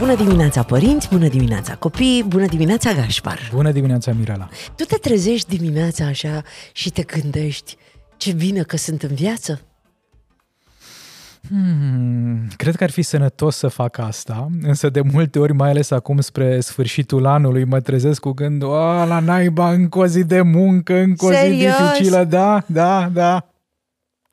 Bună dimineața părinți, bună dimineața copii, bună dimineața Gașpar. Bună dimineața Mirela. Tu te trezești dimineața așa și te gândești ce bine că sunt în viață? Hmm, cred că ar fi sănătos să fac asta, însă de multe ori, mai ales acum spre sfârșitul anului, mă trezesc cu gândul, a, la naiba, încă o zi de muncă, încă o zi Serios? dificilă, da, da, da.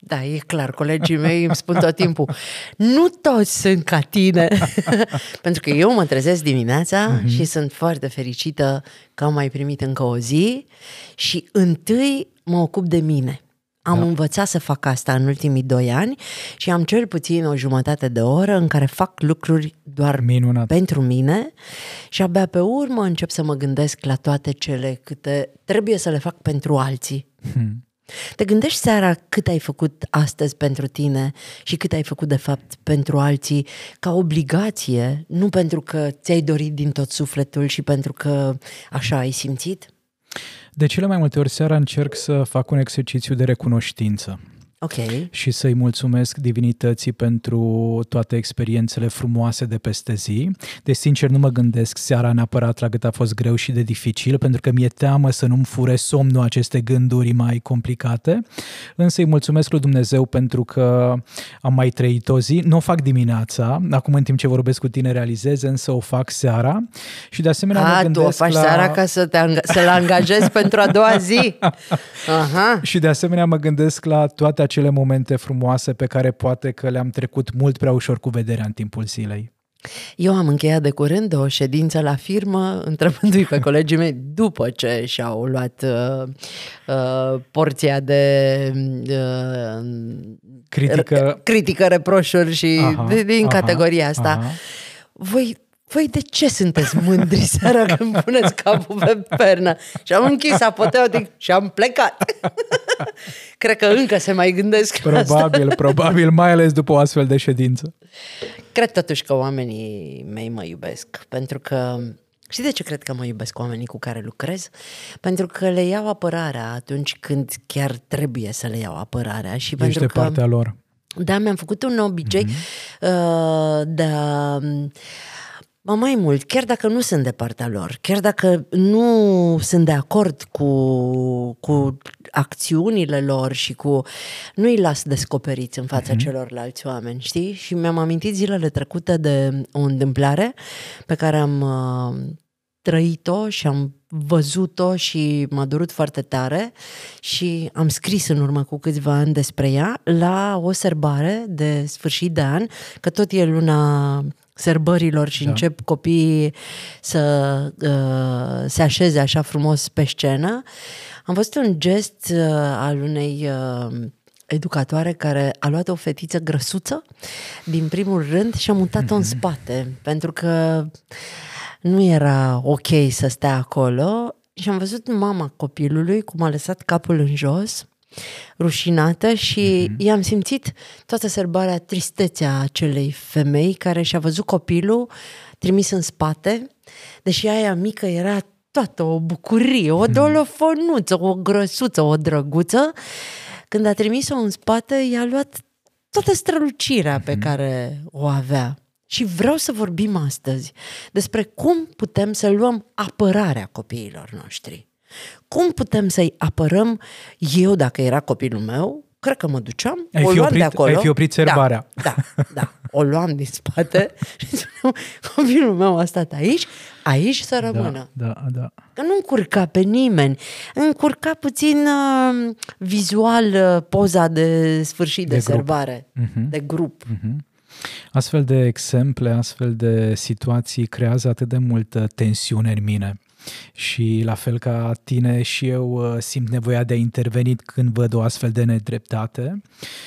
Da, e clar, colegii mei îmi spun tot timpul, nu toți sunt ca tine. Pentru că eu mă trezesc dimineața uh-huh. și sunt foarte fericită că am mai primit încă o zi și întâi mă ocup de mine. Am da. învățat să fac asta în ultimii doi ani și am cel puțin o jumătate de oră în care fac lucruri doar Minunat. pentru mine și abia pe urmă încep să mă gândesc la toate cele câte trebuie să le fac pentru alții. Hmm. Te gândești seara cât ai făcut astăzi pentru tine și cât ai făcut de fapt pentru alții ca obligație, nu pentru că ți-ai dorit din tot sufletul și pentru că așa ai simțit? De cele mai multe ori seara încerc să fac un exercițiu de recunoștință Ok. și să-i mulțumesc divinității pentru toate experiențele frumoase de peste zi. Deci, sincer, nu mă gândesc seara neapărat la cât a fost greu și de dificil, pentru că mi-e teamă să nu-mi fure somnul aceste gânduri mai complicate, însă îi mulțumesc lui Dumnezeu pentru că am mai trăit o zi. Nu o fac dimineața, acum în timp ce vorbesc cu tine realizez, însă o fac seara și de asemenea mă A, tu gândesc o faci la... seara ca să te anga- să-l angajezi pentru a doua zi. Aha. Și de asemenea mă gândesc la toate acele momente frumoase pe care poate că le-am trecut mult prea ușor cu vederea în timpul zilei. Eu am încheiat de curând o ședință la firmă, întrebându-i pe colegii mei după ce și-au luat uh, uh, porția de uh, Critică... critică, reproșuri și Aha, de, din aha, categoria asta. aha. Voi, voi de ce sunteți mândri seara când puneți capul pe pernă? Și am închis apoteotic și am plecat. Cred că încă se mai gândesc la asta. Probabil, probabil, mai ales după o astfel de ședință. Cred totuși că oamenii mei mă iubesc, pentru că și de ce cred că mă iubesc oamenii cu care lucrez? Pentru că le iau apărarea atunci când chiar trebuie să le iau apărarea și Ești pentru de că partea lor. da, mi-am făcut un obicei mm-hmm. uh, de a Mă mai mult, chiar dacă nu sunt de partea lor, chiar dacă nu sunt de acord cu, cu acțiunile lor și cu... Nu-i las descoperiți în fața mm-hmm. celorlalți oameni, știi? Și mi-am amintit zilele trecute de o întâmplare pe care am uh, trăit-o și am văzut-o și m-a durut foarte tare și am scris în urmă cu câțiva ani despre ea la o serbare de sfârșit de an, că tot e luna serbărilor și Da. da. încep copiii să uh, se așeze așa frumos pe scenă. Am văzut un gest uh, al unei uh, educatoare care a luat o fetiță grăsuță din primul rând și a mutat-o în spate, pentru că nu era ok să stea acolo și am văzut mama copilului cum a lăsat capul în jos, rușinată și mm-hmm. i-am simțit toată sărbarea tristețea acelei femei care și-a văzut copilul trimis în spate, deși aia mică era toată o bucurie, o dolofonuță, o grăsuță, o drăguță. Când a trimis-o în spate, i-a luat toată strălucirea pe care o avea. Și vreau să vorbim astăzi despre cum putem să luăm apărarea copiilor noștri. Cum putem să-i apărăm? Eu, dacă era copilul meu, cred că mă duceam, Ai o fi luam oprit- de acolo. ai fi oprit serbarea. Da, da, da. O luam din spate și spuneam, copilul meu a stat aici, aici să rămână. Da, da, da. Că nu încurca pe nimeni. Încurca puțin uh, vizual uh, poza de sfârșit de, De de grup. serbare, Mhm. de grup. Astfel de exemple, astfel de situații creează atât de multă tensiune în mine. Și la fel ca tine și eu uh, simt nevoia de a interveni când văd o astfel de nedreptate,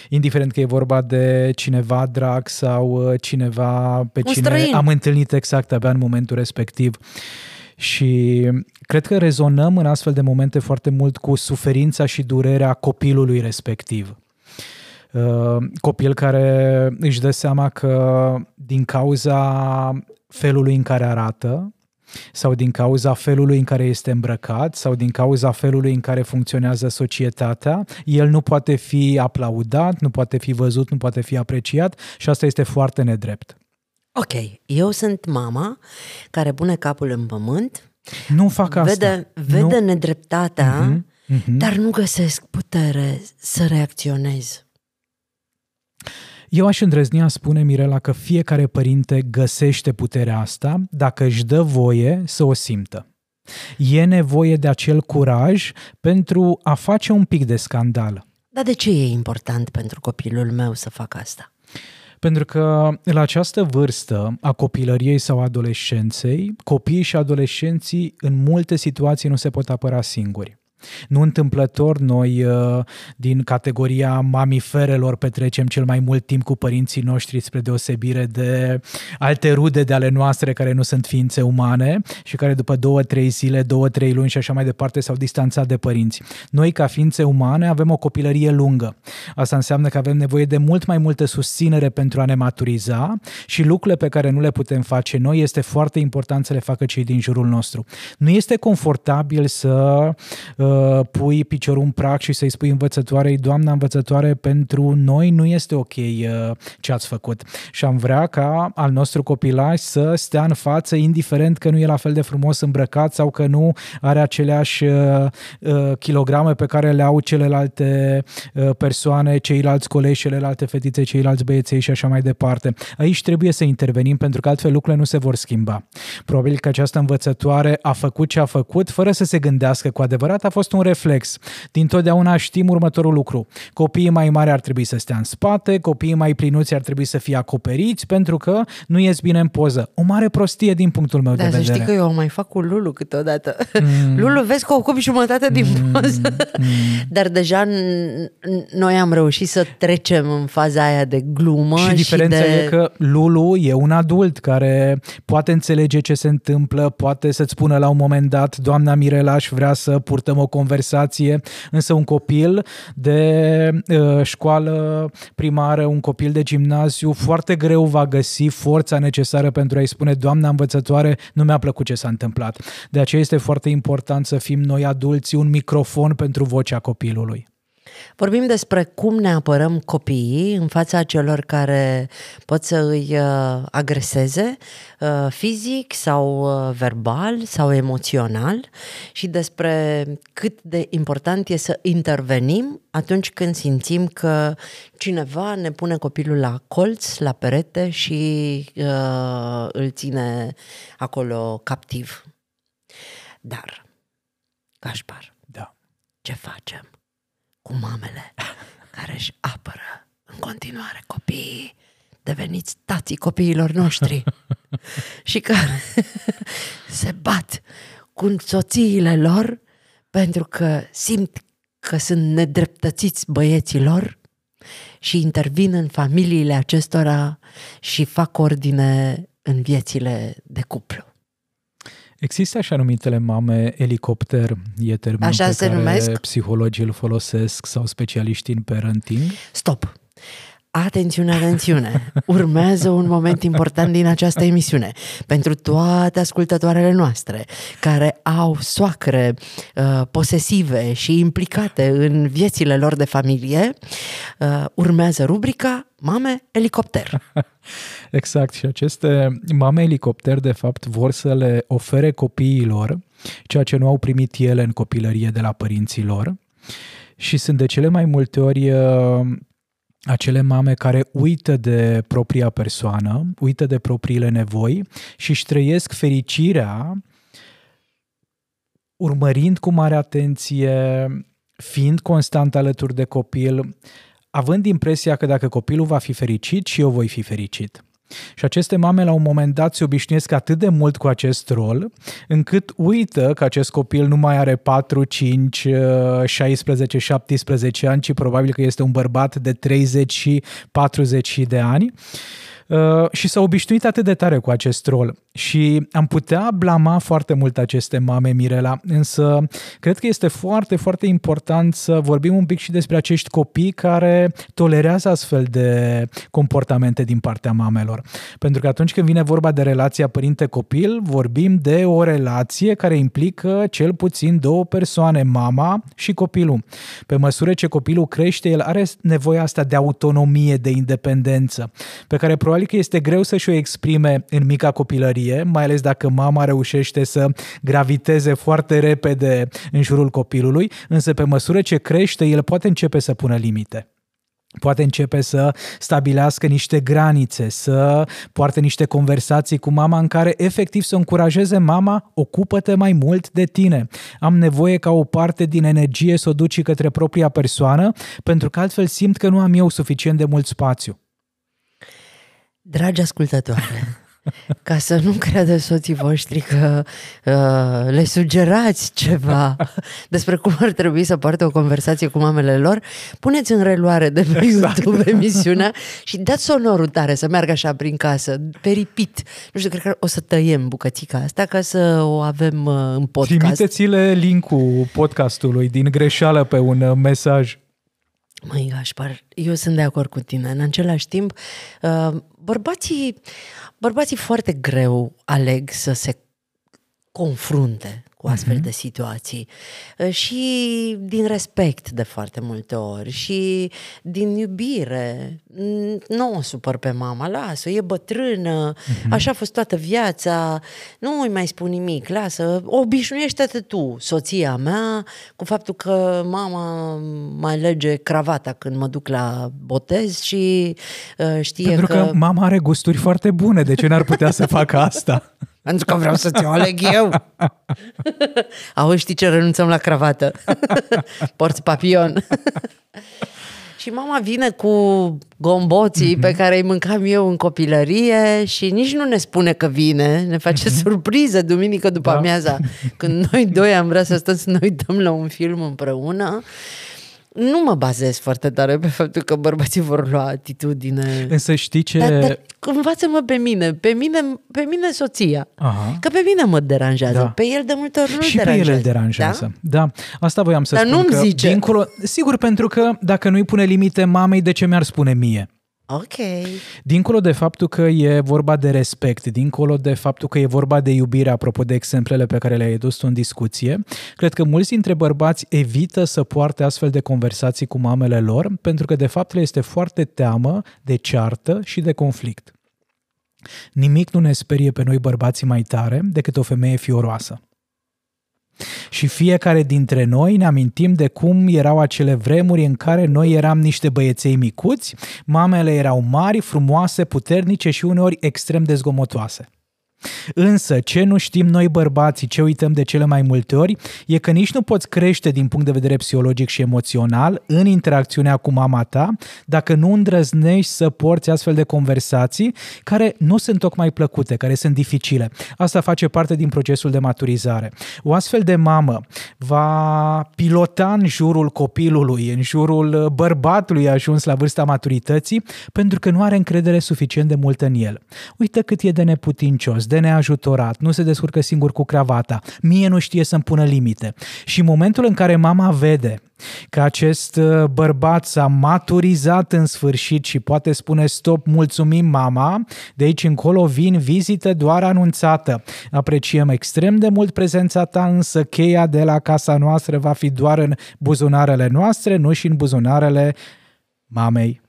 indiferent că e vorba de cineva drag sau uh, cineva pe Un cine străin. am întâlnit exact abia în momentul respectiv. Și cred că rezonăm în astfel de momente foarte mult cu suferința și durerea copilului respectiv. Uh, copil care își dă seama că din cauza felului în care arată, sau din cauza felului în care este îmbrăcat sau din cauza felului în care funcționează societatea, el nu poate fi aplaudat, nu poate fi văzut, nu poate fi apreciat și asta este foarte nedrept. Ok, eu sunt mama care pune capul în pământ, nu fac asta. Vede, vede nu. nedreptatea, uh-huh, uh-huh. dar nu găsesc putere să reacționez. Eu aș îndrăzni a spune, Mirela, că fiecare părinte găsește puterea asta dacă își dă voie să o simtă. E nevoie de acel curaj pentru a face un pic de scandal. Dar de ce e important pentru copilul meu să fac asta? Pentru că la această vârstă a copilăriei sau adolescenței, copiii și adolescenții în multe situații nu se pot apăra singuri. Nu întâmplător, noi uh, din categoria mamiferelor petrecem cel mai mult timp cu părinții noștri spre deosebire de alte rude de ale noastre care nu sunt ființe umane și care după două, trei zile, două, trei luni și așa mai departe s-au distanțat de părinți. Noi ca ființe umane avem o copilărie lungă. Asta înseamnă că avem nevoie de mult mai multă susținere pentru a ne maturiza și lucrurile pe care nu le putem face noi este foarte important să le facă cei din jurul nostru. Nu este confortabil să uh, pui piciorul în prag și să-i spui învățătoarei, doamna învățătoare, pentru noi nu este ok uh, ce ați făcut. Și am vrea ca al nostru copilaj să stea în față, indiferent că nu e la fel de frumos îmbrăcat sau că nu are aceleași uh, uh, kilograme pe care le au celelalte persoane, ceilalți colegi, celelalte fetițe, ceilalți băieței și așa mai departe. Aici trebuie să intervenim pentru că altfel lucrurile nu se vor schimba. Probabil că această învățătoare a făcut ce a făcut fără să se gândească cu adevărat, a fost fost un reflex. Din totdeauna știm următorul lucru. Copiii mai mari ar trebui să stea în spate, copiii mai plinuți ar trebui să fie acoperiți pentru că nu ies bine în poză. O mare prostie din punctul meu da, de vedere. să știi că eu o mai fac cu Lulu câteodată. Mm. Lulu, vezi că ocupi jumătate din mm. poză. Mm. Dar deja noi am reușit să trecem în faza aia de glumă. Și diferența și de... e că Lulu e un adult care poate înțelege ce se întâmplă, poate să-ți spună la un moment dat, doamna Mirela, aș vrea să purtăm o conversație, însă un copil de uh, școală primară, un copil de gimnaziu, foarte greu va găsi forța necesară pentru a-i spune, doamna învățătoare, nu mi-a plăcut ce s-a întâmplat. De aceea este foarte important să fim noi adulți un microfon pentru vocea copilului. Vorbim despre cum ne apărăm copiii în fața celor care pot să îi uh, agreseze uh, fizic sau uh, verbal sau emoțional și despre cât de important e să intervenim atunci când simțim că cineva ne pune copilul la colț, la perete și uh, îl ține acolo captiv. Dar, Gașpar, da. ce facem? Cu mamele care își apără în continuare copiii deveniți tații copiilor noștri și care se bat cu soțiile lor pentru că simt că sunt nedreptățiți băieților și intervin în familiile acestora și fac ordine în viețile de cuplu. Există așa numitele mame elicopter, e termenul așa pe se care numesc? psihologii îl folosesc sau specialiștii în parenting? Stop! Atențiune, atențiune! Urmează un moment important din această emisiune. Pentru toate ascultătoarele noastre care au soacre uh, posesive și implicate în viețile lor de familie, uh, urmează rubrica Mame Elicopter. exact, și aceste mame elicopter, de fapt, vor să le ofere copiilor ceea ce nu au primit ele în copilărie de la părinții lor și sunt de cele mai multe ori uh, acele mame care uită de propria persoană, uită de propriile nevoi și își trăiesc fericirea urmărind cu mare atenție, fiind constant alături de copil, având impresia că dacă copilul va fi fericit și eu voi fi fericit. Și aceste mame la un moment dat se obișnuiesc atât de mult cu acest rol, încât uită că acest copil nu mai are 4, 5, 16, 17 ani, ci probabil că este un bărbat de 30 și 40 de ani. Uh, și s-a obișnuit atât de tare cu acest rol, Și am putea blama foarte mult aceste mame, Mirela, însă cred că este foarte, foarte important să vorbim un pic și despre acești copii care tolerează astfel de comportamente din partea mamelor. Pentru că atunci când vine vorba de relația părinte-copil, vorbim de o relație care implică cel puțin două persoane, mama și copilul. Pe măsură ce copilul crește, el are nevoia asta de autonomie, de independență, pe care probabil că este greu să-și o exprime în mica copilărie copilărie, mai ales dacă mama reușește să graviteze foarte repede în jurul copilului, însă pe măsură ce crește, el poate începe să pună limite poate începe să stabilească niște granițe, să poarte niște conversații cu mama în care efectiv să încurajeze mama, ocupă-te mai mult de tine. Am nevoie ca o parte din energie să o duci către propria persoană, pentru că altfel simt că nu am eu suficient de mult spațiu. Dragi ascultătoare, ca să nu creadă soții voștri că uh, le sugerați ceva despre cum ar trebui să poarte o conversație cu mamele lor, puneți în reluare de pe exact. YouTube emisiunea și dați sonorul tare să meargă așa prin casă, pe repeat. Nu știu, cred că o să tăiem bucățica asta ca să o avem uh, în podcast. Trimiteți-le link-ul podcastului din greșeală pe un uh, mesaj. Măi, Gașpar, eu sunt de acord cu tine. În același timp, uh, bărbații, bărbații foarte greu aleg să se confrunte cu astfel uh-huh. de situații uh, și din respect de foarte multe ori și din iubire. Nu o supăr pe mama, lasă e bătrână, uh-huh. așa a fost toată viața, nu îi mai spun nimic, lasă, obișnuiește-te tu, soția mea, cu faptul că mama mai lege cravata când mă duc la botez și uh, știe Pentru că... că mama are gusturi foarte bune, de ce n-ar putea să facă asta? Pentru că vreau să ți-o aleg eu. Auzi, știi ce? Renunțăm la cravată. Porți papion. și mama vine cu gomboții mm-hmm. pe care îi mâncam eu în copilărie și nici nu ne spune că vine, ne face mm-hmm. surpriză duminică după da. amiaza, când noi doi am vrea să stăm să ne uităm la un film împreună nu mă bazez foarte tare pe faptul că bărbații vor lua atitudine. Însă știi ce... Dar, dar învață-mă pe mine, pe mine, pe mine soția. Aha. Că pe mine mă deranjează, da. pe el de multe ori nu Și deranjează. pe el îl deranjează, da? da. Asta voiam să dar spun nu-mi că zice. dincolo... Sigur, pentru că dacă nu-i pune limite mamei, de ce mi-ar spune mie? Ok. Dincolo de faptul că e vorba de respect, dincolo de faptul că e vorba de iubire, apropo de exemplele pe care le-ai adus tu în discuție, cred că mulți dintre bărbați evită să poarte astfel de conversații cu mamele lor, pentru că de fapt le este foarte teamă de ceartă și de conflict. Nimic nu ne sperie pe noi bărbații mai tare decât o femeie fioroasă. Și fiecare dintre noi ne amintim de cum erau acele vremuri în care noi eram niște băieței micuți, mamele erau mari, frumoase, puternice și uneori extrem de zgomotoase. Însă, ce nu știm noi bărbații, ce uităm de cele mai multe ori, e că nici nu poți crește din punct de vedere psihologic și emoțional în interacțiunea cu mama ta dacă nu îndrăznești să porți astfel de conversații care nu sunt tocmai plăcute, care sunt dificile. Asta face parte din procesul de maturizare. O astfel de mamă va pilota în jurul copilului, în jurul bărbatului ajuns la vârsta maturității, pentru că nu are încredere suficient de mult în el. Uite cât e de neputincios, de neajutorat, nu se descurcă singur cu cravata, mie nu știe să-mi pună limite. Și în momentul în care mama vede că acest uh, bărbat s-a maturizat în sfârșit și poate spune stop, mulțumim mama, de aici încolo vin vizită doar anunțată. Apreciem extrem de mult prezența ta, însă cheia de la casa noastră va fi doar în buzunarele noastre, nu și în buzunarele mamei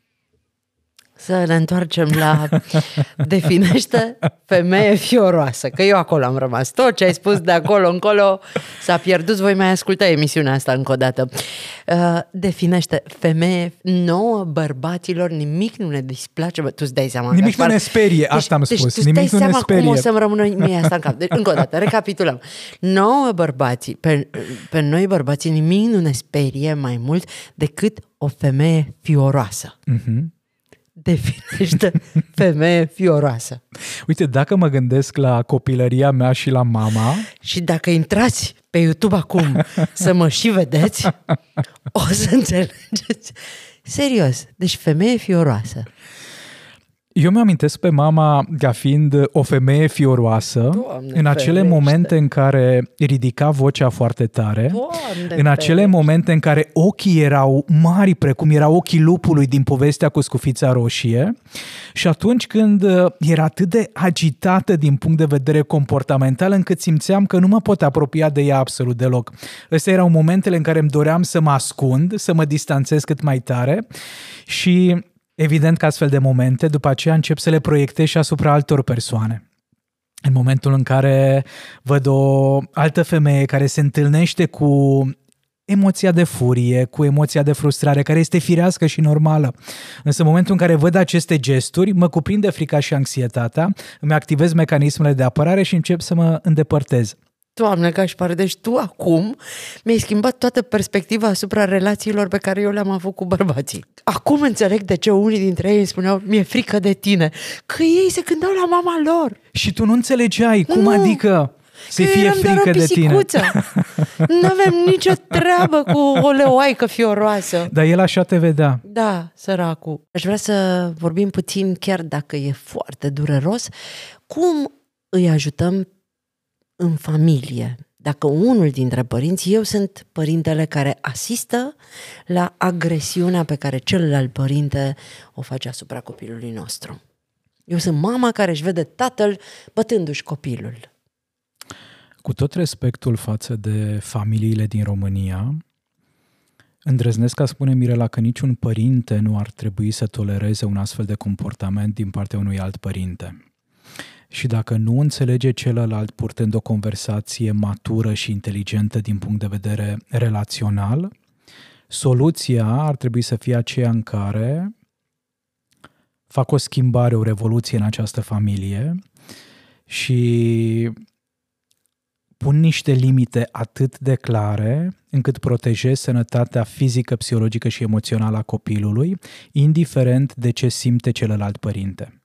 să ne întoarcem la definește femeie fioroasă, că eu acolo am rămas. Tot ce ai spus de acolo încolo s-a pierdut, voi mai asculta emisiunea asta încă o dată. Uh, definește femeie nouă bărbaților, nimic nu ne displace, bă, tu îți dai seama. Nimic nu ne sperie, deci, asta am deci, spus, tu nimic dai nu ne seama sperie. cum o să-mi rămână mie asta în cap. Deci, încă o dată, recapitulăm. Nouă bărbații, pe, pe noi bărbații nimic nu ne sperie mai mult decât o femeie fioroasă. Uh-huh definește femeie fioroasă. Uite, dacă mă gândesc la copilăria mea și la mama... Și dacă intrați pe YouTube acum să mă și vedeți, o să înțelegeți. Serios, deci femeie fioroasă. Eu mi-amintesc pe mama ca fiind o femeie fioroasă, Doamne, în acele ferește. momente în care ridica vocea foarte tare, Doamne, în acele ferește. momente în care ochii erau mari, precum erau ochii lupului din povestea cu scufița roșie, și atunci când uh, era atât de agitată din punct de vedere comportamental, încât simțeam că nu mă pot apropia de ea absolut deloc. Astea erau momentele în care îmi doream să mă ascund, să mă distanțez cât mai tare și evident că astfel de momente după aceea încep să le proiectez și asupra altor persoane. În momentul în care văd o altă femeie care se întâlnește cu emoția de furie, cu emoția de frustrare, care este firească și normală. Însă în momentul în care văd aceste gesturi, mă cuprinde frica și anxietatea, îmi activez mecanismele de apărare și încep să mă îndepărtez. Doamne, Gașpar, deci tu acum mi-ai schimbat toată perspectiva asupra relațiilor pe care eu le-am avut cu bărbații. Acum înțeleg de ce unii dintre ei îmi spuneau, mi-e frică de tine, că ei se gândau la mama lor. Și tu nu înțelegeai cum Nu. adică să Că fie eram doar o frică de tine. pisicuță. Nu avem nicio treabă cu o leoaică fioroasă. Dar el așa te vedea. Da, săracul. Aș vrea să vorbim puțin, chiar dacă e foarte dureros, cum îi ajutăm în familie. Dacă unul dintre părinți, eu sunt părintele care asistă la agresiunea pe care celălalt părinte o face asupra copilului nostru. Eu sunt mama care își vede tatăl bătându-și copilul. Cu tot respectul față de familiile din România, îndrăznesc a spune Mirela că niciun părinte nu ar trebui să tolereze un astfel de comportament din partea unui alt părinte. Și dacă nu înțelege celălalt purtând o conversație matură și inteligentă din punct de vedere relațional, soluția ar trebui să fie aceea în care fac o schimbare, o revoluție în această familie și pun niște limite atât de clare încât protejez sănătatea fizică, psihologică și emoțională a copilului, indiferent de ce simte celălalt părinte.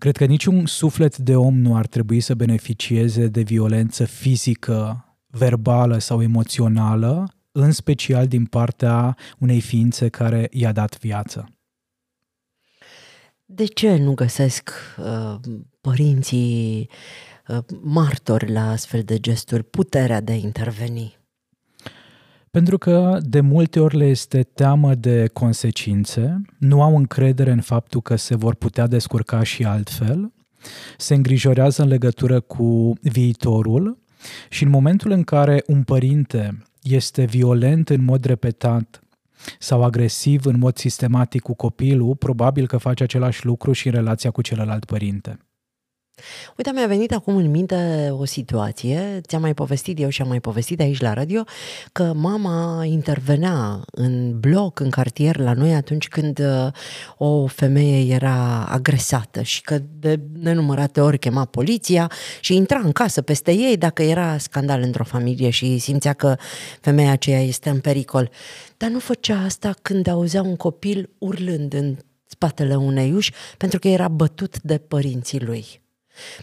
Cred că niciun suflet de om nu ar trebui să beneficieze de violență fizică, verbală sau emoțională, în special din partea unei ființe care i-a dat viață. De ce nu găsesc uh, părinții uh, martori la astfel de gesturi puterea de a interveni? Pentru că de multe ori le este teamă de consecințe, nu au încredere în faptul că se vor putea descurca și altfel, se îngrijorează în legătură cu viitorul și în momentul în care un părinte este violent în mod repetat sau agresiv în mod sistematic cu copilul, probabil că face același lucru și în relația cu celălalt părinte. Uite, mi-a venit acum în minte o situație, ți-am mai povestit eu și am mai povestit aici la radio, că mama intervenea în bloc, în cartier la noi atunci când uh, o femeie era agresată și că de nenumărate ori chema poliția și intra în casă peste ei dacă era scandal într-o familie și simțea că femeia aceea este în pericol. Dar nu făcea asta când auzea un copil urlând în spatele unei uși pentru că era bătut de părinții lui.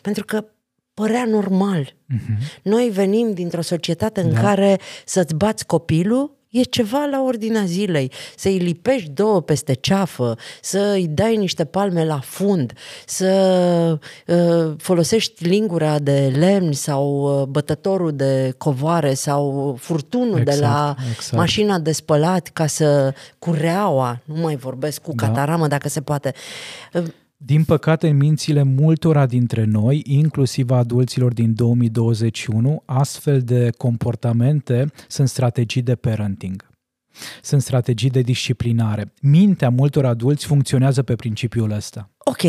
Pentru că părea normal. Uh-huh. Noi venim dintr-o societate în da. care să-ți bați copilul e ceva la ordinea zilei. Să-i lipești două peste ceafă, să-i dai niște palme la fund, să uh, folosești lingura de lemn sau uh, bătătorul de covoare sau furtunul exact, de la exact. mașina de spălat ca să cureaua, nu mai vorbesc cu da. cataramă dacă se poate. Uh, din păcate, în mințile multora dintre noi, inclusiv a adulților din 2021, astfel de comportamente sunt strategii de parenting. Sunt strategii de disciplinare. Mintea multor adulți funcționează pe principiul ăsta. Ok,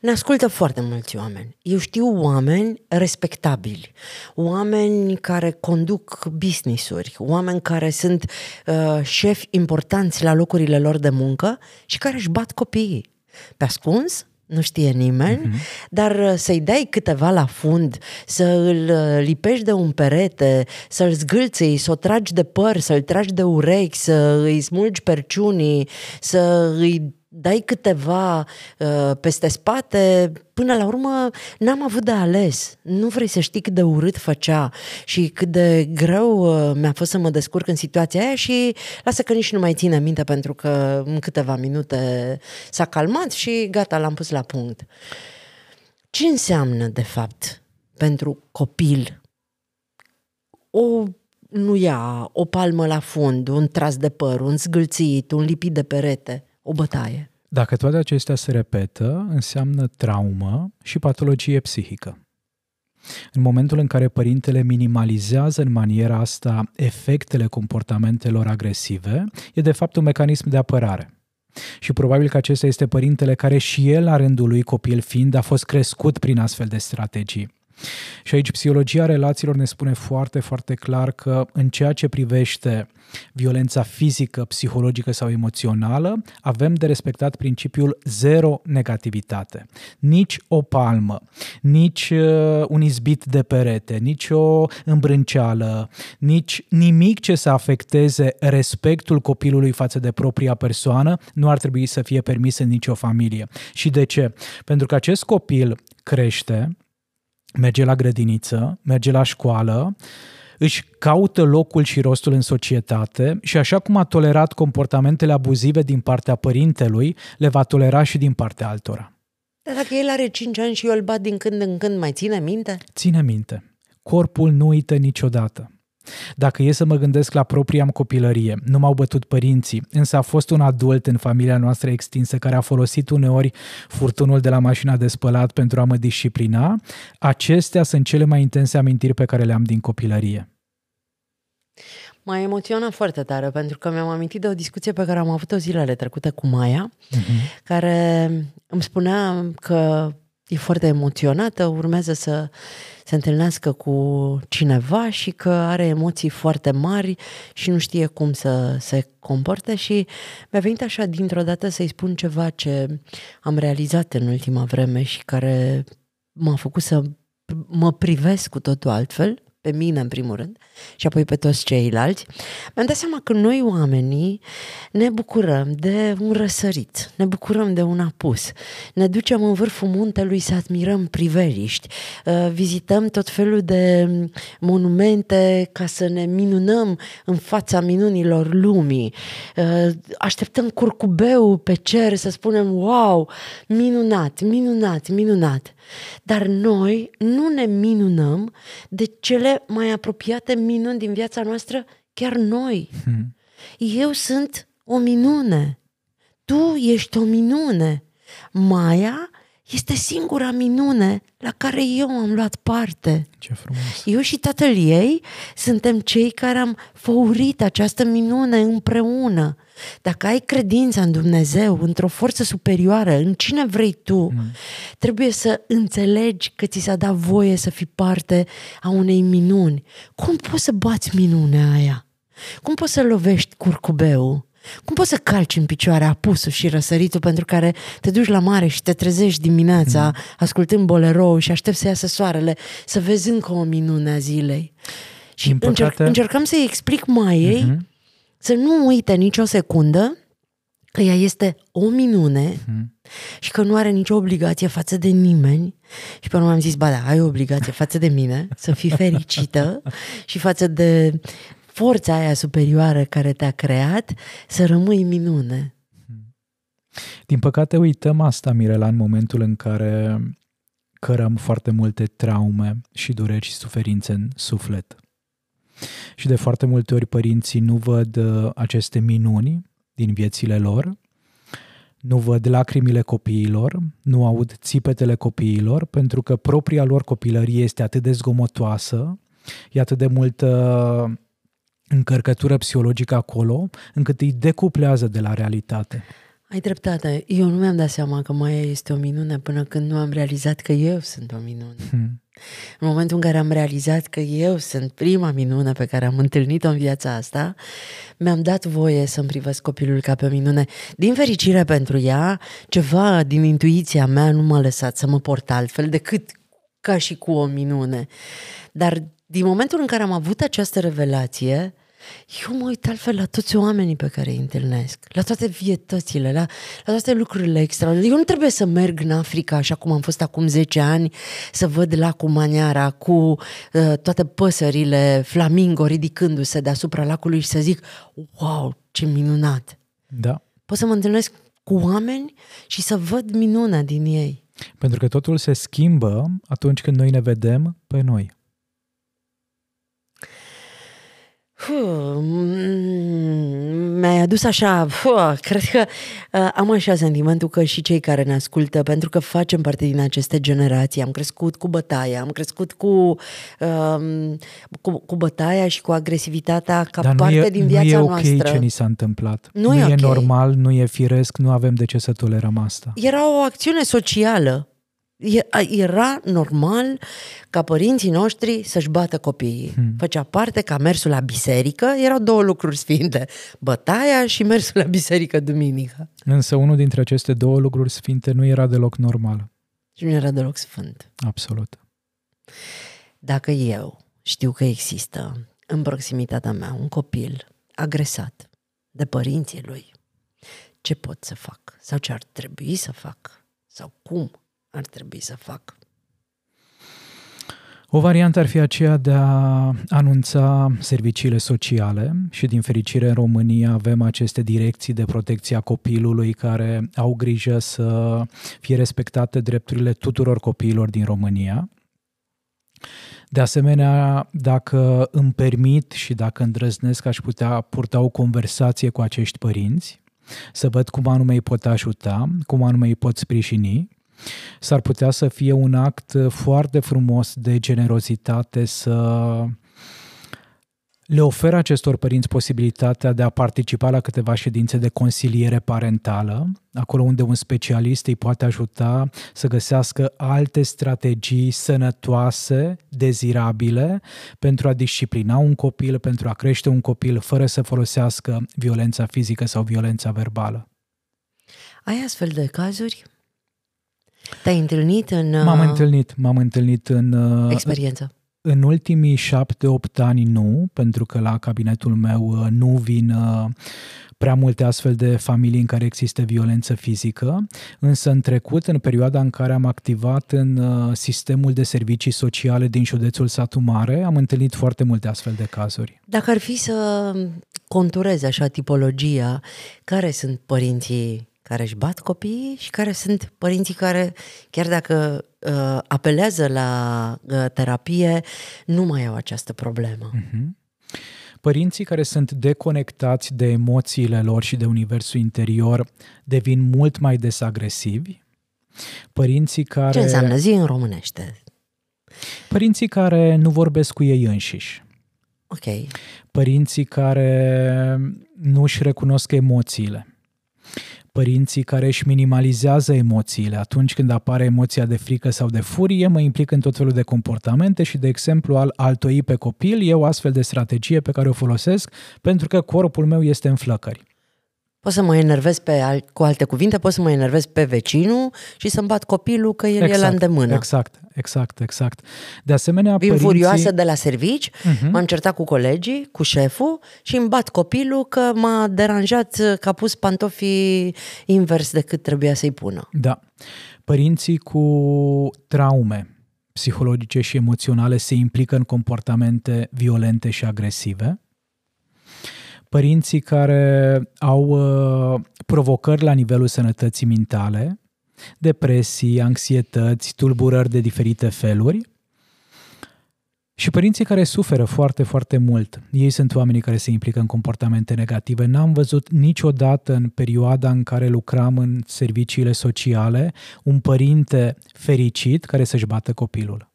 ne ascultă foarte mulți oameni. Eu știu oameni respectabili, oameni care conduc business-uri, oameni care sunt uh, șefi importanți la locurile lor de muncă și care își bat copiii pe ascuns, nu știe nimeni, uh-huh. dar să-i dai câteva la fund, să îl lipești de un perete, să-l zgâlții, să o tragi de păr, să-l tragi de urechi, să îi smulgi perciunii, să îi dai câteva uh, peste spate, până la urmă n-am avut de ales. Nu vrei să știi cât de urât făcea și cât de greu uh, mi-a fost să mă descurc în situația aia și lasă că nici nu mai ține minte pentru că în câteva minute s-a calmat și gata, l-am pus la punct. Ce înseamnă, de fapt, pentru copil o nu ia o palmă la fund, un tras de păr, un zgâlțit, un lipit de perete, o bătaie. Dacă toate acestea se repetă, înseamnă traumă și patologie psihică. În momentul în care părintele minimalizează în maniera asta efectele comportamentelor agresive, e de fapt un mecanism de apărare. Și probabil că acesta este părintele care și el, la rândul lui copil fiind, a fost crescut prin astfel de strategii. Și aici psihologia relațiilor ne spune foarte, foarte clar că în ceea ce privește violența fizică, psihologică sau emoțională, avem de respectat principiul zero negativitate. Nici o palmă, nici uh, un izbit de perete, nici o îmbrânceală, nici nimic ce să afecteze respectul copilului față de propria persoană nu ar trebui să fie permis în nicio familie. Și de ce? Pentru că acest copil crește, merge la grădiniță, merge la școală, își caută locul și rostul în societate și așa cum a tolerat comportamentele abuzive din partea părintelui, le va tolera și din partea altora. Dar dacă el are 5 ani și eu îl bat din când în când, mai ține minte? Ține minte. Corpul nu uită niciodată. Dacă e să mă gândesc la propria copilărie, nu m-au bătut părinții, însă a fost un adult în familia noastră extinsă care a folosit uneori furtunul de la mașina de spălat pentru a mă disciplina, acestea sunt cele mai intense amintiri pe care le am din copilărie. M-a emoționat foarte tare pentru că mi-am amintit de o discuție pe care am avut-o zilele trecute cu Maia, uh-huh. care îmi spunea că e foarte emoționată, urmează să se întâlnească cu cineva și că are emoții foarte mari și nu știe cum să se comporte și mi-a venit așa dintr-o dată să-i spun ceva ce am realizat în ultima vreme și care m-a făcut să mă privesc cu totul altfel pe mine în primul rând și apoi pe toți ceilalți, mi-am dat seama că noi oamenii ne bucurăm de un răsărit, ne bucurăm de un apus, ne ducem în vârful muntelui să admirăm priveliști, uh, vizităm tot felul de monumente ca să ne minunăm în fața minunilor lumii, uh, așteptăm curcubeu pe cer să spunem wow, minunat, minunat, minunat. Dar noi nu ne minunăm de cele mai apropiate minuni din viața noastră, chiar noi. Hmm. Eu sunt o minune. Tu ești o minune. Maia este singura minune la care eu am luat parte. Ce frumos! Eu și tatăl ei suntem cei care am făurit această minune împreună. Dacă ai credința în Dumnezeu, într-o forță superioară, în cine vrei tu, mm. trebuie să înțelegi că ți s-a dat voie să fii parte a unei minuni. Cum poți să bați minunea aia? Cum poți să lovești curcubeul? Cum poți să calci în picioare apusul și răsăritul pentru care te duci la mare și te trezești dimineața mm. ascultând bolero și aștepți să iasă soarele, să vezi încă o minune a zilei? Și păcate... încerc, încercăm să-i explic Maiei mm-hmm. să nu uite nicio secundă că ea este o minune mm-hmm. și că nu are nicio obligație față de nimeni. Și pe urmă am zis, ba da, ai o obligație față de mine, să fii fericită și față de forța aia superioară care te-a creat să rămâi minune. Din păcate uităm asta, Mirela, în momentul în care cărăm foarte multe traume și dureri și suferințe în suflet. Și de foarte multe ori părinții nu văd uh, aceste minuni din viețile lor, nu văd lacrimile copiilor, nu aud țipetele copiilor, pentru că propria lor copilărie este atât de zgomotoasă, e atât de multă încărcătură psihologică acolo, încât îi decuplează de la realitate. Ai dreptate. Eu nu mi-am dat seama că Maia este o minune până când nu am realizat că eu sunt o minune. Hmm. În momentul în care am realizat că eu sunt prima minune pe care am întâlnit-o în viața asta, mi-am dat voie să-mi privesc copilul ca pe o minune. Din fericire pentru ea, ceva din intuiția mea nu m-a lăsat să mă port altfel decât ca și cu o minune. Dar din momentul în care am avut această revelație, eu mă uit altfel la toți oamenii pe care îi întâlnesc, la toate vietățile, la, la toate lucrurile extra. Eu nu trebuie să merg în Africa, așa cum am fost acum 10 ani, să văd lacul Maniara cu uh, toate păsările, flamingo ridicându-se deasupra lacului și să zic, wow, ce minunat! Da. Pot să mă întâlnesc cu oameni și să văd minunea din ei. Pentru că totul se schimbă atunci când noi ne vedem pe noi. Mi-ai adus așa, fuh, cred că uh, am așa sentimentul că și cei care ne ascultă, pentru că facem parte din aceste generații, am crescut cu bătaia, am crescut cu, uh, cu, cu bătaia și cu agresivitatea ca Dar parte nu e, din viața nu e ok noastră. ce ni s-a întâmplat. Nu nu e e ok. normal, nu e firesc, nu avem de ce să tolerăm asta. Era o acțiune socială. E- a- Era normal ca părinții noștri să-și bată copiii. Hmm. Făcea parte ca mersul la biserică, erau două lucruri sfinte, bătaia și mersul la biserică duminică. Însă unul dintre aceste două lucruri sfinte nu era deloc normal. Și nu era deloc sfânt. Absolut. Dacă eu știu că există în proximitatea mea un copil agresat de părinții lui, ce pot să fac? Sau ce ar trebui să fac? Sau cum ar trebui să fac? O variantă ar fi aceea de a anunța serviciile sociale și din fericire în România avem aceste direcții de protecție a copilului care au grijă să fie respectate drepturile tuturor copiilor din România. De asemenea, dacă îmi permit și dacă îndrăznesc, aș putea purta o conversație cu acești părinți, să văd cum anume îi pot ajuta, cum anume îi pot sprijini s-ar putea să fie un act foarte frumos de generozitate să le oferă acestor părinți posibilitatea de a participa la câteva ședințe de consiliere parentală, acolo unde un specialist îi poate ajuta să găsească alte strategii sănătoase, dezirabile, pentru a disciplina un copil, pentru a crește un copil fără să folosească violența fizică sau violența verbală. Ai astfel de cazuri? Te-ai întâlnit în M-am uh, întâlnit, m-am întâlnit în, uh, experiență? în ultimii șapte-opt ani nu, pentru că la cabinetul meu uh, nu vin uh, prea multe astfel de familii în care există violență fizică, însă în trecut, în perioada în care am activat în uh, sistemul de servicii sociale din județul Satu Mare, am întâlnit foarte multe astfel de cazuri. Dacă ar fi să conturezi așa tipologia, care sunt părinții care își bat copiii și care sunt părinții care, chiar dacă uh, apelează la uh, terapie, nu mai au această problemă. Mhm. Părinții care sunt deconectați de emoțiile lor și de universul interior devin mult mai des agresivi. Părinții care... Ce înseamnă zi în românește? Părinții care nu vorbesc cu ei înșiși. Ok. Părinții care nu își recunosc emoțiile. Părinții care își minimalizează emoțiile. Atunci când apare emoția de frică sau de furie, mă implic în tot felul de comportamente și, de exemplu, al altoi pe copil, e o astfel de strategie pe care o folosesc pentru că corpul meu este în flăcări. Pot să mă enervez pe, al- cu alte cuvinte, pot să mă enervez pe vecinul și să-mi bat copilul că el e la îndemână. Exact, exact, exact. De asemenea, Vin părinții... furioasă de la servici, Mhm. m-am certat cu colegii, cu șeful și îmi bat copilul că m-a deranjat că a pus pantofii invers decât trebuia să-i pună. Da. Părinții cu traume psihologice și emoționale se implică în comportamente violente și agresive. Părinții care au uh, provocări la nivelul sănătății mentale, depresii, anxietăți, tulburări de diferite feluri. Și părinții care suferă foarte, foarte mult. Ei sunt oamenii care se implică în comportamente negative. N-am văzut niciodată în perioada în care lucram în serviciile sociale un părinte fericit care să-și bată copilul.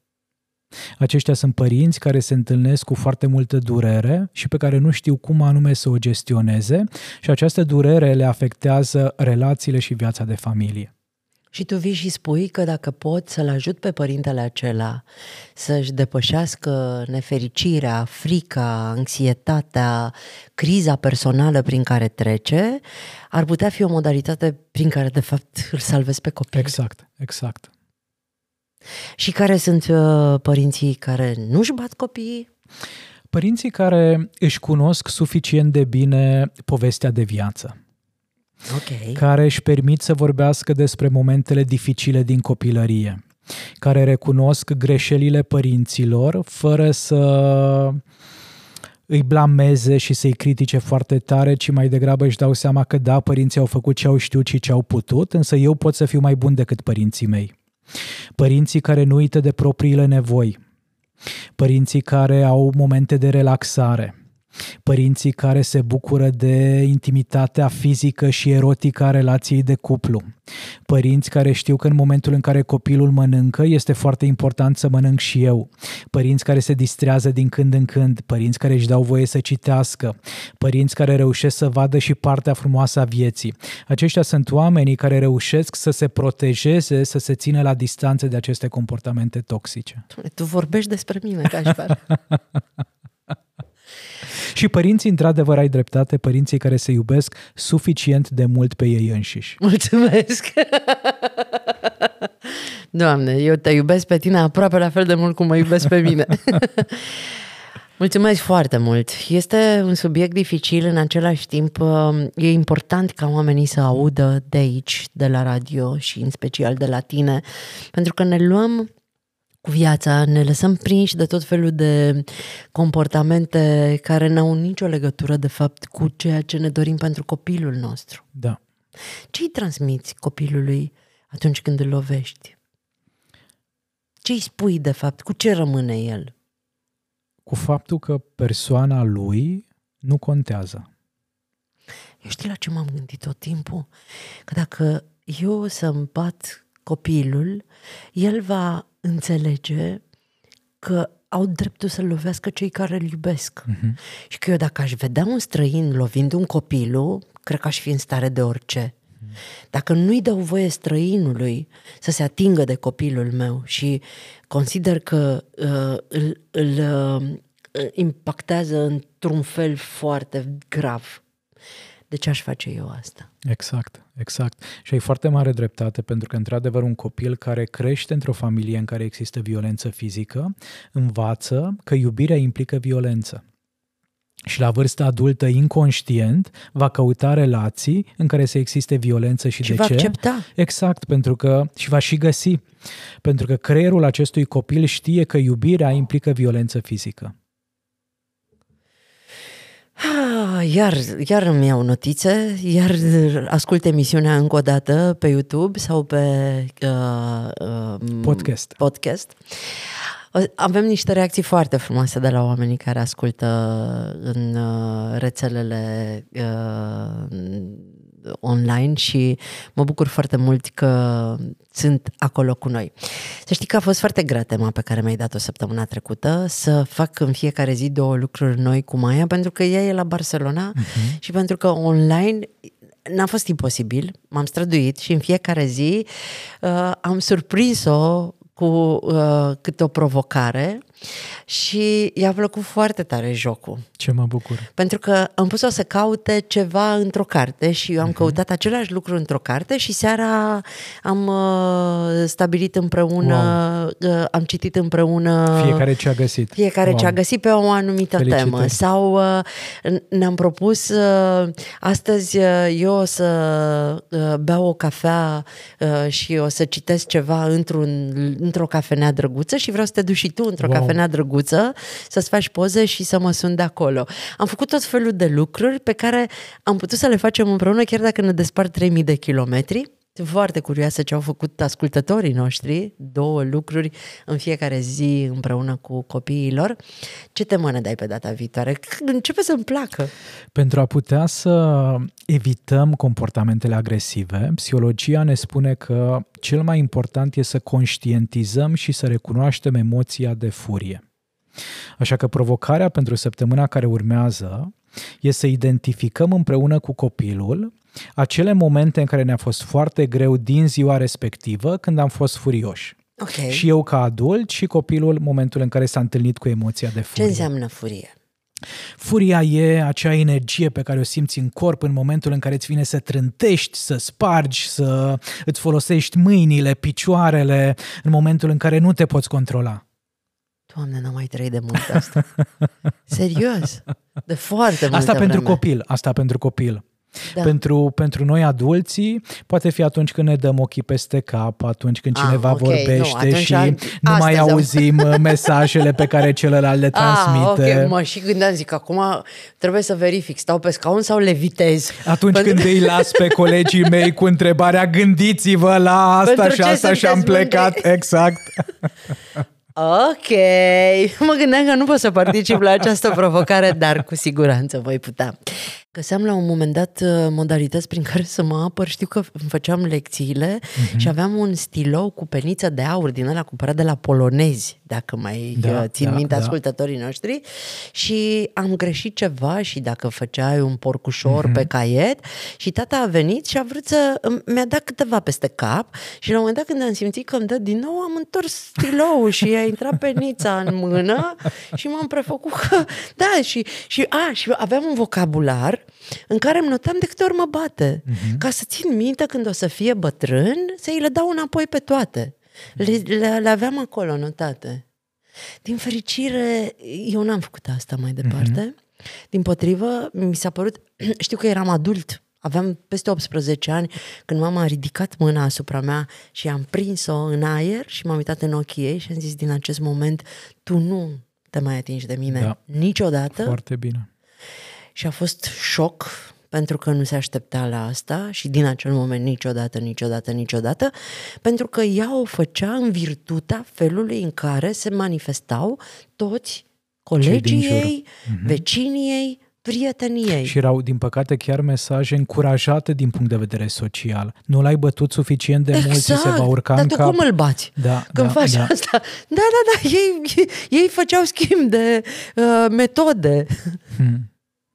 Aceștia sunt părinți care se întâlnesc cu foarte multă durere și pe care nu știu cum anume să o gestioneze și această durere le afectează relațiile și viața de familie. Și tu vii și spui că dacă pot să-l ajut pe părintele acela să-și depășească nefericirea, frica, anxietatea, criza personală prin care trece, ar putea fi o modalitate prin care, de fapt, îl salvezi pe copil. Exact, exact. Și care sunt uh, părinții care nu-și bat copiii? Părinții care își cunosc suficient de bine povestea de viață. Ok. Care își permit să vorbească despre momentele dificile din copilărie. Care recunosc greșelile părinților fără să îi blameze și să-i critique foarte tare, ci mai degrabă își dau seama că da, părinții au făcut ce au știut și ce au putut, însă eu pot să fiu mai bun decât părinții mei. Părinții care nu uită de propriile nevoi, părinții care au momente de relaxare, părinții care se bucură de intimitatea fizică și erotică a relației de cuplu, părinți care știu că în momentul în care copilul mănâncă este foarte important să mănânc și eu, părinți care se distrează din când în când, părinți care își dau voie să citească, părinți care reușesc să vadă și partea frumoasă a vieții. Aceștia sunt oamenii care reușesc să se protejeze, să se țină la distanță de aceste comportamente toxice. Tu vorbești despre mine, Cașpar. Și părinții, într-adevăr, ai dreptate, părinții care se iubesc suficient de mult pe ei înșiși. Mulțumesc! Doamne, eu te iubesc pe tine aproape la fel de mult cum mă iubesc pe mine. Mulțumesc foarte mult. Este un subiect dificil, în același timp e important ca oamenii să audă de aici, de la radio și în special de la tine, pentru că ne luăm cu viața, ne lăsăm prinși de tot felul de comportamente care n-au nicio legătură, de fapt, cu ceea ce ne dorim pentru copilul nostru. Da. Ce îi transmiți copilului atunci când îl lovești? Ce îi spui, de fapt? Cu ce rămâne el? Cu faptul că persoana lui nu contează. Eu știi la ce m-am gândit tot timpul? Că dacă eu să împat copilul, el va înțelege că au dreptul să-l lovească cei care îl iubesc. Uh-huh. Și că eu dacă aș vedea un străin lovind un copilul, cred că aș fi în stare de orice. Uh-huh. Dacă nu-i dau voie străinului să se atingă de copilul meu și consider că uh, îl, îl uh, impactează într-un fel foarte grav, de ce aș face eu asta? Exact, exact. Și ai foarte mare dreptate, pentru că, într-adevăr, un copil care crește într-o familie în care există violență fizică, învață că iubirea implică violență. Și la vârsta adultă, inconștient, va căuta relații în care să existe violență și, și de va ce? accepta. Exact, pentru că și va și găsi. Pentru că creierul acestui copil știe că iubirea implică violență fizică. Ah, iar, iar îmi iau notițe, iar ascult emisiunea încă o dată pe YouTube sau pe uh, uh, podcast. podcast. Avem niște reacții foarte frumoase de la oamenii care ascultă în uh, rețelele uh, online și mă bucur foarte mult că sunt acolo cu noi. Să știi că a fost foarte grea tema pe care mi-ai dat-o săptămâna trecută, să fac în fiecare zi două lucruri noi cu Maia, pentru că ea e la Barcelona uh-huh. și pentru că online n-a fost imposibil, m-am străduit și în fiecare zi uh, am surprins-o cu uh, câte o provocare și i-a plăcut foarte tare jocul. Ce mă bucur. Pentru că am pus-o să caute ceva într-o carte și eu am uh-huh. căutat același lucru într-o carte și seara am uh, stabilit împreună, wow. uh, am citit împreună... Fiecare ce a găsit. Fiecare wow. ce a găsit pe o anumită Felicitări. temă. Sau uh, ne-am propus uh, astăzi uh, eu o să uh, beau o cafea uh, și o să citesc ceva într-un, într-o cafenea drăguță și vreau să te duci și tu într-o wow. cafenea drăguță, să-ți faci poze și să mă sun de acolo. Am făcut tot felul de lucruri pe care am putut să le facem împreună, chiar dacă ne despart 3000 de kilometri. Sunt foarte curioasă ce au făcut ascultătorii noștri, două lucruri în fiecare zi împreună cu copiilor. Ce temă ne dai pe data viitoare? Începe să-mi placă. Pentru a putea să evităm comportamentele agresive, psihologia ne spune că cel mai important e să conștientizăm și să recunoaștem emoția de furie. Așa că provocarea pentru săptămâna care urmează e să identificăm împreună cu copilul acele momente în care ne-a fost foarte greu din ziua respectivă când am fost furioși. Okay. Și eu ca adult și copilul momentul în care s-a întâlnit cu emoția de furie. Ce înseamnă furie? Furia e acea energie pe care o simți în corp în momentul în care îți vine să trântești, să spargi, să îți folosești mâinile, picioarele, în momentul în care nu te poți controla. Doamne, n-am mai trăit de mult asta. Serios. De foarte multă Asta vreme. pentru copil, asta pentru copil. Da. Pentru, pentru noi adulții, poate fi atunci când ne dăm ochii peste cap, atunci când Ah, cineva ok, nu, vorbește atunci și am- nu mai astăzi am- auzim uh, mesajele pe care celălalt le transmite. Ah, ok, mă și gândeam, zic, acum trebuie să verific, stau pe scaun sau levitez? Atunci Pentru- când îi las pe colegii mei cu întrebarea gândiți-vă la asta Pentru și ce asta și am sunteți plecat, mândri? exact. Ok, mă gândeam că nu pot să particip la această provocare, dar cu siguranță voi putea. Găseam la un moment dat uh, modalități prin care să mă apăr. Știu că îmi făceam lecțiile Mhm. și aveam un stilou cu peniță de aur din ăla cumpărat de la polonezi, dacă mai Da, uh, țin da, minte da. ascultătorii noștri. Și am greșit ceva și dacă făceai un porcușor Mhm. pe caiet și tata a venit și a vrut să... mi-a dat câteva peste cap și la un moment dat când am simțit că îmi dă din nou, am întors stiloul și a intrat penița în mână și m-am prefăcut că... Da, și, și, a, și aveam un vocabular în care îmi notam de câte ori mă bate. Ca să țin minte când o să fie bătrân, să îi le dau înapoi pe toate. Le, le, le aveam acolo notate. Din fericire, eu n-am făcut asta mai departe. Din potrivă, mi s-a părut, știu că eram adult, aveam peste 18 ani, când mama a ridicat mâna asupra mea și am prins-o în aer și m-am uitat în ochii ei și am zis, din acest moment, tu nu te mai atingi de mine Da. niciodată. Foarte bine. Și a fost șoc pentru că nu se aștepta la asta și din acel moment niciodată, niciodată, niciodată, pentru că ea o făcea în virtutea felului în care se manifestau toți colegii din jur. ei, vecinii ei, prietenii ei. Și erau, din păcate, chiar mesaje încurajate din punct de vedere social. Nu l-ai bătut suficient de mult, ți se va urca Dar în tu cap. cum îl bați? Da, Când da, faci da. asta. Da, da, da, ei, ei făceau schimb de uh, metode. Hmm.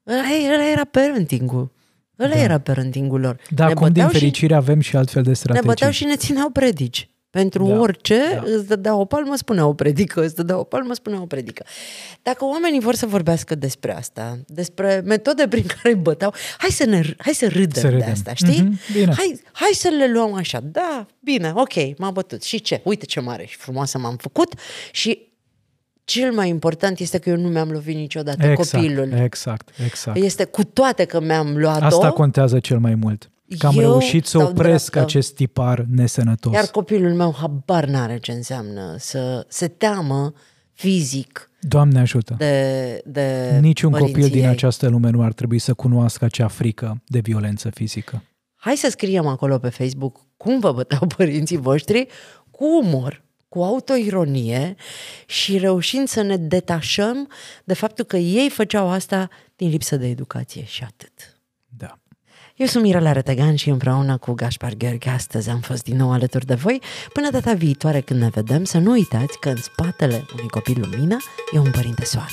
Ăla, ăla era parenting-ul. Ăla Da. era parenting-ul lor. Da, Ne acum, din băteau și- fericire, avem și altfel de Ne strategii. băteau și ne țineau predici. Pentru Da, orice, da. îți dădea o palmă, spunea o predică, îți dădea o palmă, spunea o predică. Dacă oamenii vor să vorbească despre asta, despre metode prin care îi băteau, hai să, ne, hai să râdem, Să de râdem. asta, știi? Mhm, bine. Hai, hai să le luăm așa. Da, bine, ok, m-a bătut. Și ce? Uite ce mare și frumoasă m-am făcut și cel mai important este că eu nu mi-am lovit niciodată Exact, copilul. exact, exact. Este cu toate că mi-am luat-o, Asta contează cel mai mult. Că am Eu reușit să stau opresc dreaptă. acest tipar nesănătos. Iar copilul meu habar n-are ce înseamnă să se teamă fizic Doamne ajută! de, de Niciun părinții copil din ei. această lume nu ar trebui să cunoască acea frică de violență fizică. Hai să scriem acolo pe Facebook cum vă băteau părinții voștri cu umor, cu autoironie și reușind să ne detașăm de faptul că ei făceau asta din lipsă de educație și atât. Da. Eu sunt Mirela Retegan și împreună cu Gaspar Gheorghe astăzi am fost din nou alături de voi. Până data viitoare când ne vedem, să nu uitați că în spatele unui copil lumină e un părinte soare.